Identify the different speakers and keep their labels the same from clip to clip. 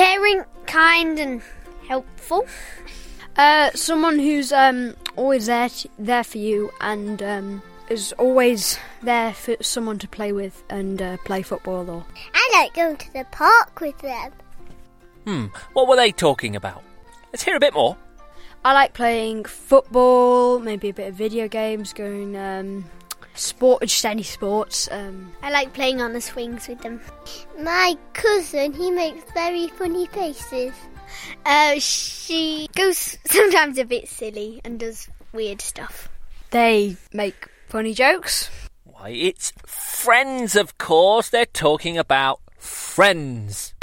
Speaker 1: Caring, kind, and helpful.
Speaker 2: Uh, someone who's um, always there, t- there for you and um, is always there for someone to play with and uh, play football or.
Speaker 1: I like going to the park with them.
Speaker 3: Hmm, what were they talking about? Let's hear a bit more.
Speaker 2: I like playing football, maybe a bit of video games, going um, sport, just any sports. Um,
Speaker 1: I like playing on the swings with them. My cousin, he makes very funny faces. Uh, she goes sometimes a bit silly and does weird stuff.
Speaker 2: they make funny jokes.
Speaker 3: Why, it's friends, of course. They're talking about friends.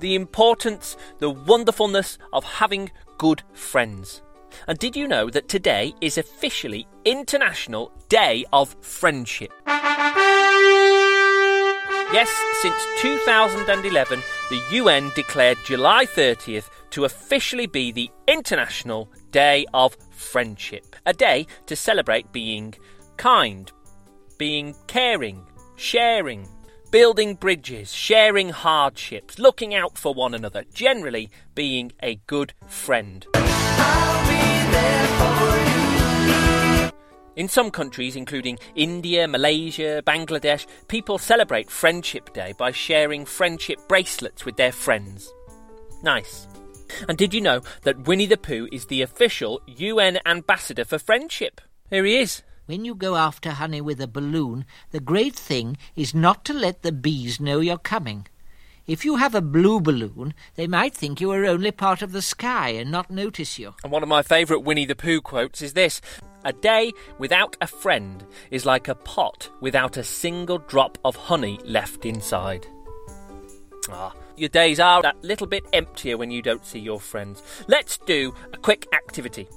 Speaker 3: The importance, the wonderfulness of having good friends. And did you know that today is officially International Day of Friendship? Yes, since 2011, the UN declared July 30th to officially be the International Day of Friendship. A day to celebrate being kind, being caring, sharing, building bridges, sharing hardships, looking out for one another, generally being a good friend. In some countries, including India, Malaysia, Bangladesh, people celebrate Friendship Day by sharing friendship bracelets with their friends. Nice. And did you know that Winnie the Pooh is the official UN ambassador for friendship? Here he is.
Speaker 4: When you go after honey with a balloon, the great thing is not to let the bees know you're coming. If you have a blue balloon, they might think you are only part of the sky and not notice you.
Speaker 3: And one of my favourite Winnie the Pooh quotes is this A day without a friend is like a pot without a single drop of honey left inside. Ah, your days are that little bit emptier when you don't see your friends. Let's do a quick activity.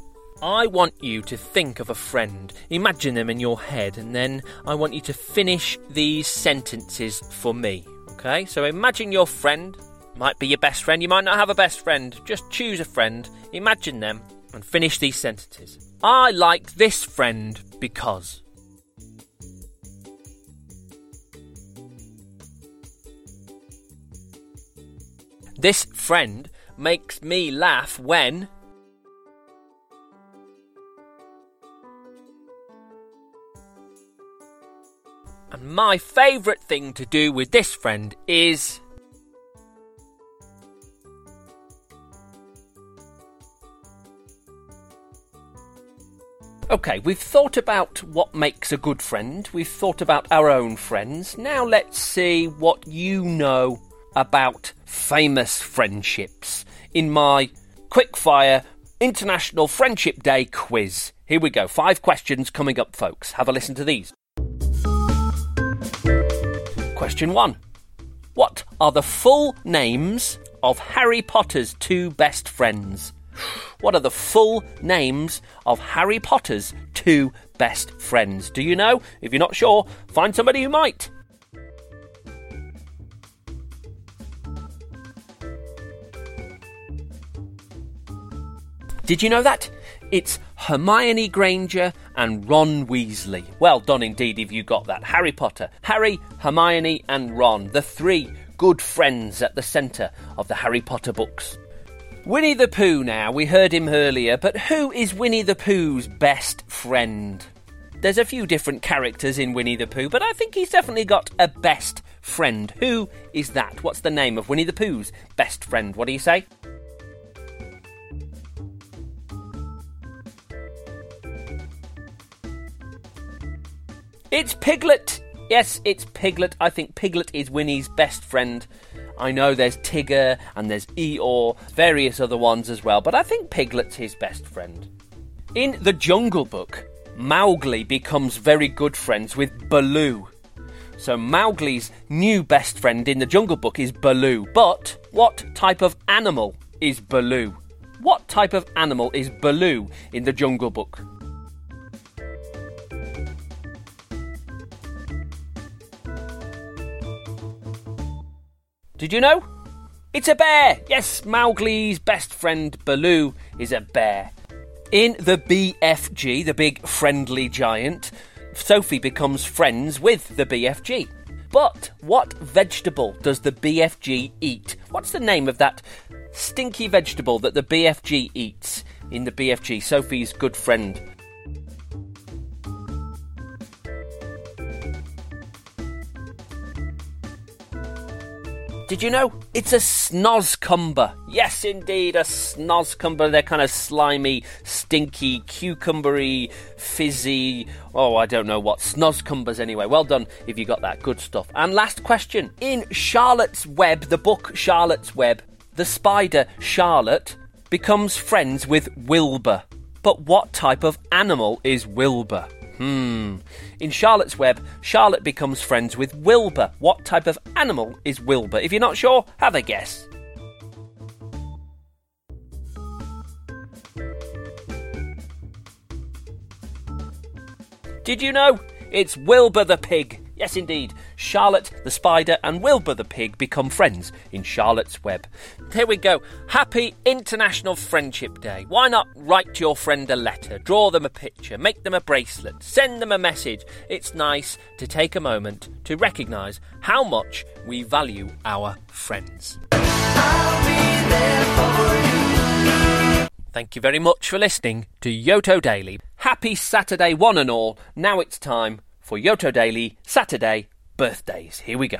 Speaker 3: I want you to think of a friend, imagine them in your head, and then I want you to finish these sentences for me. Okay, so imagine your friend. Might be your best friend, you might not have a best friend. Just choose a friend, imagine them, and finish these sentences. I like this friend because. This friend makes me laugh when. And my favourite thing to do with this friend is. Okay, we've thought about what makes a good friend, we've thought about our own friends. Now let's see what you know about famous friendships in my quickfire International Friendship Day quiz. Here we go. Five questions coming up, folks. Have a listen to these. Question one What are the full names of Harry Potter's two best friends? What are the full names of Harry Potter's two best friends? Do you know? If you're not sure, find somebody who might. Did you know that? It's Hermione Granger and Ron Weasley. Well done indeed if you got that. Harry Potter. Harry, Hermione, and Ron, the three good friends at the centre of the Harry Potter books. Winnie the Pooh now, we heard him earlier, but who is Winnie the Pooh's best friend? There's a few different characters in Winnie the Pooh, but I think he's definitely got a best friend. Who is that? What's the name of Winnie the Pooh's best friend? What do you say? It's Piglet! Yes, it's Piglet. I think Piglet is Winnie's best friend. I know there's Tigger and there's Eeyore, various other ones as well, but I think Piglet's his best friend. In The Jungle Book, Mowgli becomes very good friends with Baloo. So Mowgli's new best friend in The Jungle Book is Baloo. But what type of animal is Baloo? What type of animal is Baloo in The Jungle Book? Did you know? It's a bear! Yes, Mowgli's best friend Baloo is a bear. In the BFG, the big friendly giant, Sophie becomes friends with the BFG. But what vegetable does the BFG eat? What's the name of that stinky vegetable that the BFG eats in the BFG? Sophie's good friend. Did you know? It's a snozzcumber. Yes, indeed, a snozzcumber. They're kind of slimy, stinky, cucumbery, fizzy. Oh, I don't know what. Snozzcumbers, anyway. Well done if you got that. Good stuff. And last question. In Charlotte's Web, the book Charlotte's Web, the spider Charlotte becomes friends with Wilbur. But what type of animal is Wilbur? Hmm. In Charlotte's Web, Charlotte becomes friends with Wilbur. What type of animal is Wilbur? If you're not sure, have a guess. Did you know? It's Wilbur the pig. Yes, indeed. Charlotte the spider and Wilbur the pig become friends in Charlotte's Web. Here we go. Happy International Friendship Day. Why not write your friend a letter, draw them a picture, make them a bracelet, send them a message? It's nice to take a moment to recognise how much we value our friends. Thank you very much for listening to Yoto Daily. Happy Saturday, one and all. Now it's time for Yoto Daily Saturday birthdays. Here we go.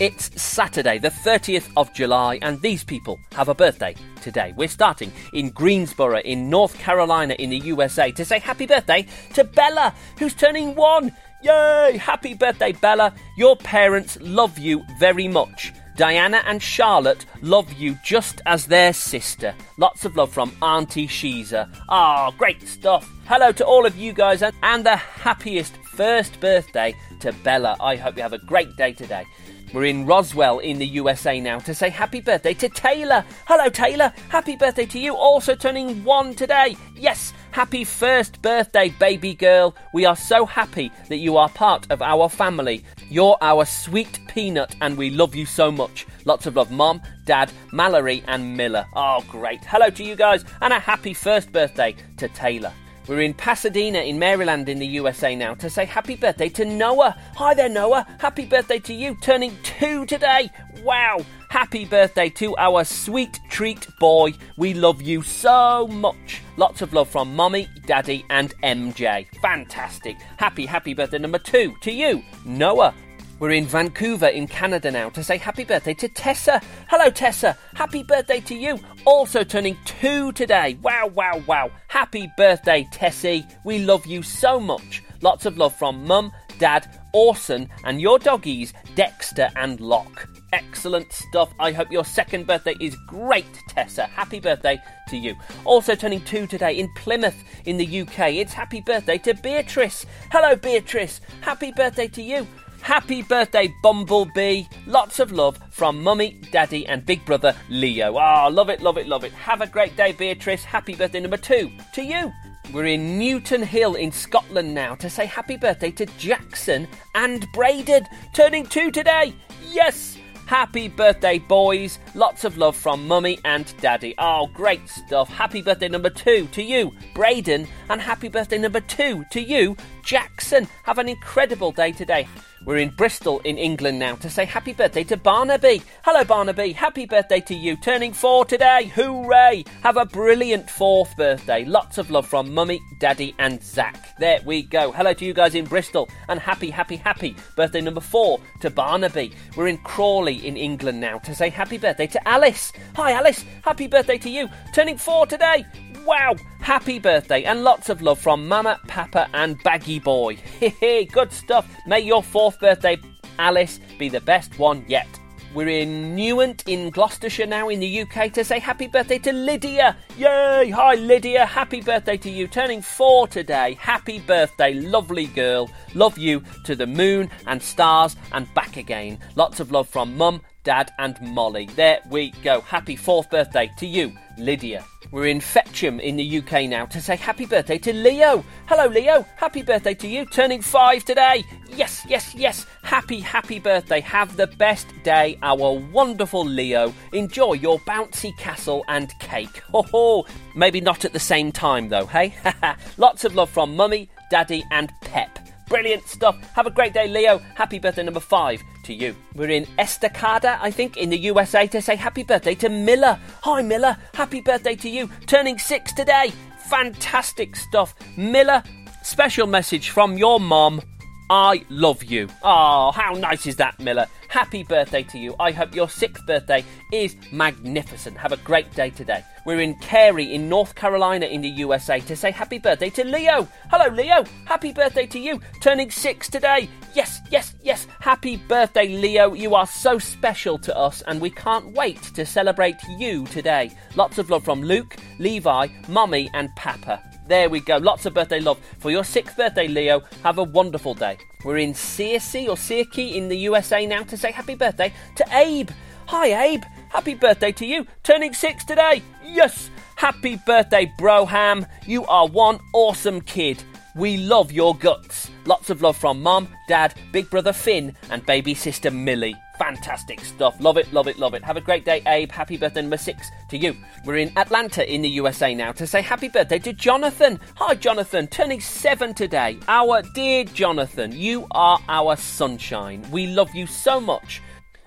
Speaker 3: It's Saturday, the 30th of July, and these people have a birthday today. We're starting in Greensboro, in North Carolina, in the USA, to say happy birthday to Bella, who's turning one. Yay! Happy birthday, Bella. Your parents love you very much. Diana and Charlotte love you just as their sister. Lots of love from Auntie Sheeza. Ah, oh, great stuff. Hello to all of you guys and, and the happiest first birthday to Bella. I hope you have a great day today. We're in Roswell in the USA now to say happy birthday to Taylor. Hello, Taylor. Happy birthday to you. Also turning one today. Yes, happy first birthday, baby girl. We are so happy that you are part of our family. You're our sweet peanut and we love you so much. Lots of love, Mom, Dad, Mallory, and Miller. Oh, great. Hello to you guys and a happy first birthday to Taylor. We're in Pasadena in Maryland in the USA now to say happy birthday to Noah. Hi there, Noah. Happy birthday to you, turning two today. Wow. Happy birthday to our sweet treat boy. We love you so much. Lots of love from Mommy, Daddy, and MJ. Fantastic. Happy, happy birthday number two to you, Noah. We're in Vancouver in Canada now to say happy birthday to Tessa. Hello, Tessa. Happy birthday to you. Also turning two today. Wow, wow, wow. Happy birthday, Tessie. We love you so much. Lots of love from Mum, Dad, Orson, and your doggies, Dexter and Locke. Excellent stuff. I hope your second birthday is great, Tessa. Happy birthday to you. Also turning two today in Plymouth in the UK. It's happy birthday to Beatrice. Hello, Beatrice. Happy birthday to you. Happy birthday, Bumblebee. Lots of love from Mummy, Daddy, and Big Brother Leo. Ah, oh, love it, love it, love it. Have a great day, Beatrice. Happy birthday number two to you. We're in Newton Hill in Scotland now to say happy birthday to Jackson and Braden, turning two today. Yes! Happy birthday, boys. Lots of love from Mummy and Daddy. Oh, great stuff. Happy birthday number two to you, Braden, and happy birthday number two to you, Jackson. Have an incredible day today. We're in Bristol in England now to say happy birthday to Barnaby. Hello, Barnaby. Happy birthday to you. Turning four today. Hooray! Have a brilliant fourth birthday. Lots of love from Mummy, Daddy, and Zach. There we go. Hello to you guys in Bristol. And happy, happy, happy birthday number four to Barnaby. We're in Crawley in England now to say happy birthday to Alice. Hi, Alice. Happy birthday to you. Turning four today. Wow! Happy birthday and lots of love from Mama, Papa, and Baggy Boy. Good stuff. May your fourth birthday, Alice, be the best one yet. We're in Newent in Gloucestershire now in the UK to say happy birthday to Lydia. Yay! Hi Lydia, happy birthday to you. Turning four today. Happy birthday, lovely girl. Love you to the moon and stars and back again. Lots of love from Mum, Dad, and Molly. There we go. Happy fourth birthday to you, Lydia. We're in Fetcham in the UK now to say happy birthday to Leo. Hello, Leo. Happy birthday to you. Turning five today. Yes, yes, yes. Happy, happy birthday. Have the best day, our wonderful Leo. Enjoy your bouncy castle and cake. Ho ho. Maybe not at the same time, though, hey? Lots of love from Mummy, Daddy, and Pep. Brilliant stuff. Have a great day, Leo. Happy birthday number five to you. We're in Estacada, I think, in the USA to say happy birthday to Miller. Hi, Miller. Happy birthday to you. Turning six today. Fantastic stuff. Miller, special message from your mom. I love you. Oh, how nice is that, Miller? Happy birthday to you. I hope your sixth birthday is magnificent. Have a great day today. We're in Cary in North Carolina in the USA to say happy birthday to Leo. Hello, Leo. Happy birthday to you. Turning six today. Yes, yes, yes. Happy birthday, Leo. You are so special to us, and we can't wait to celebrate you today. Lots of love from Luke, Levi, Mummy, and Papa. There we go. Lots of birthday love for your sixth birthday, Leo. Have a wonderful day. We're in Searcy or Searkey in the USA now to say happy birthday to Abe. Hi, Abe. Happy birthday to you. Turning six today. Yes. Happy birthday, Broham. You are one awesome kid. We love your guts. Lots of love from Mum, Dad, Big Brother Finn, and baby sister Millie. Fantastic stuff. Love it, love it, love it. Have a great day, Abe. Happy birthday number six to you. We're in Atlanta in the USA now to say happy birthday to Jonathan. Hi, Jonathan. Turning seven today. Our dear Jonathan, you are our sunshine. We love you so much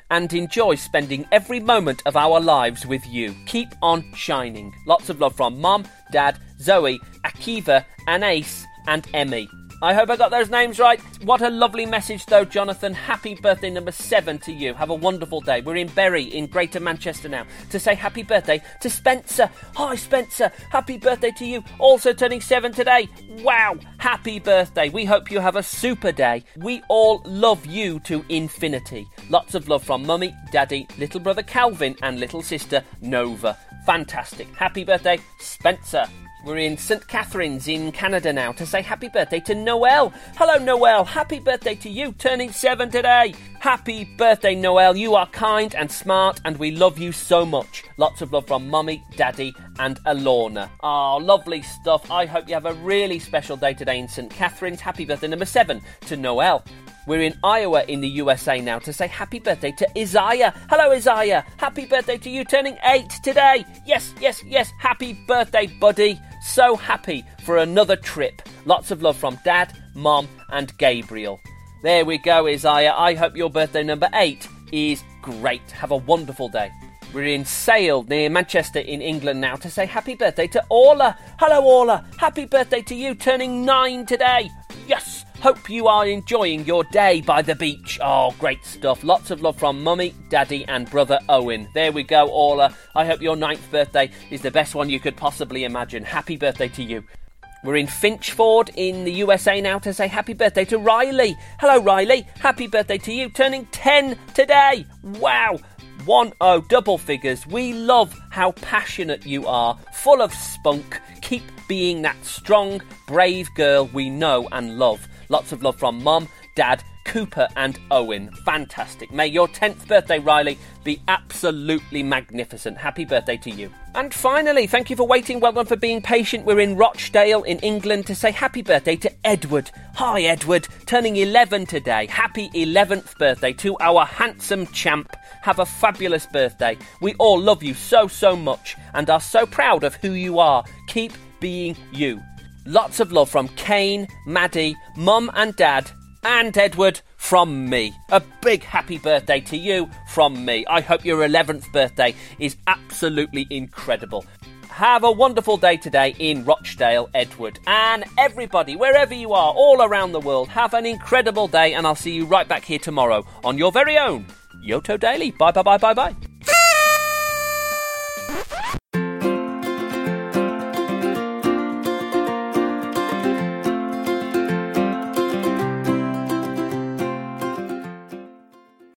Speaker 3: and enjoy spending every moment of our lives with you. Keep on shining. Lots of love from Mum, Dad, Zoe, Akiva, Anais, and Emmy. I hope I got those names right. What a lovely message, though, Jonathan. Happy birthday number seven to you. Have a wonderful day. We're in Bury in Greater Manchester now to say happy birthday to Spencer. Hi, Spencer. Happy birthday to you. Also turning seven today. Wow. Happy birthday. We hope you have a super day. We all love you to infinity. Lots of love from Mummy, Daddy, little brother Calvin, and little sister Nova. Fantastic. Happy birthday, Spencer. We're in St. Catharines in Canada now to say happy birthday to Noel. Hello, Noel. Happy birthday to you, turning seven today. Happy birthday, Noel. You are kind and smart, and we love you so much. Lots of love from Mummy, Daddy, and Alorna. Oh, lovely stuff. I hope you have a really special day today in St. Catharines. Happy birthday number seven to Noel. We're in Iowa in the USA now to say happy birthday to Isaiah. Hello, Isaiah. Happy birthday to you, turning eight today. Yes, yes, yes. Happy birthday, buddy. So happy for another trip. Lots of love from Dad, Mom, and Gabriel. There we go, Isaiah. I hope your birthday number eight is great. Have a wonderful day. We're in Sale near Manchester in England now to say happy birthday to Orla. Hello, Orla. Happy birthday to you, turning nine today. Yes. Hope you are enjoying your day by the beach. Oh, great stuff. Lots of love from Mummy, Daddy, and brother Owen. There we go, Orla. I hope your ninth birthday is the best one you could possibly imagine. Happy birthday to you. We're in Finchford in the USA now to say happy birthday to Riley. Hello, Riley. Happy birthday to you, turning 10 today. Wow. 1 0 double figures. We love how passionate you are, full of spunk. Keep being that strong, brave girl we know and love. Lots of love from Mum, Dad, Cooper, and Owen. Fantastic. May your 10th birthday, Riley, be absolutely magnificent. Happy birthday to you. And finally, thank you for waiting. Well done for being patient. We're in Rochdale in England to say happy birthday to Edward. Hi, Edward. Turning 11 today. Happy 11th birthday to our handsome champ. Have a fabulous birthday. We all love you so, so much and are so proud of who you are. Keep being you. Lots of love from Kane, Maddie, Mum and Dad, and Edward from me. A big happy birthday to you from me. I hope your 11th birthday is absolutely incredible. Have a wonderful day today in Rochdale, Edward. And everybody, wherever you are, all around the world, have an incredible day. And I'll see you right back here tomorrow on your very own Yoto Daily. Bye, bye, bye, bye, bye.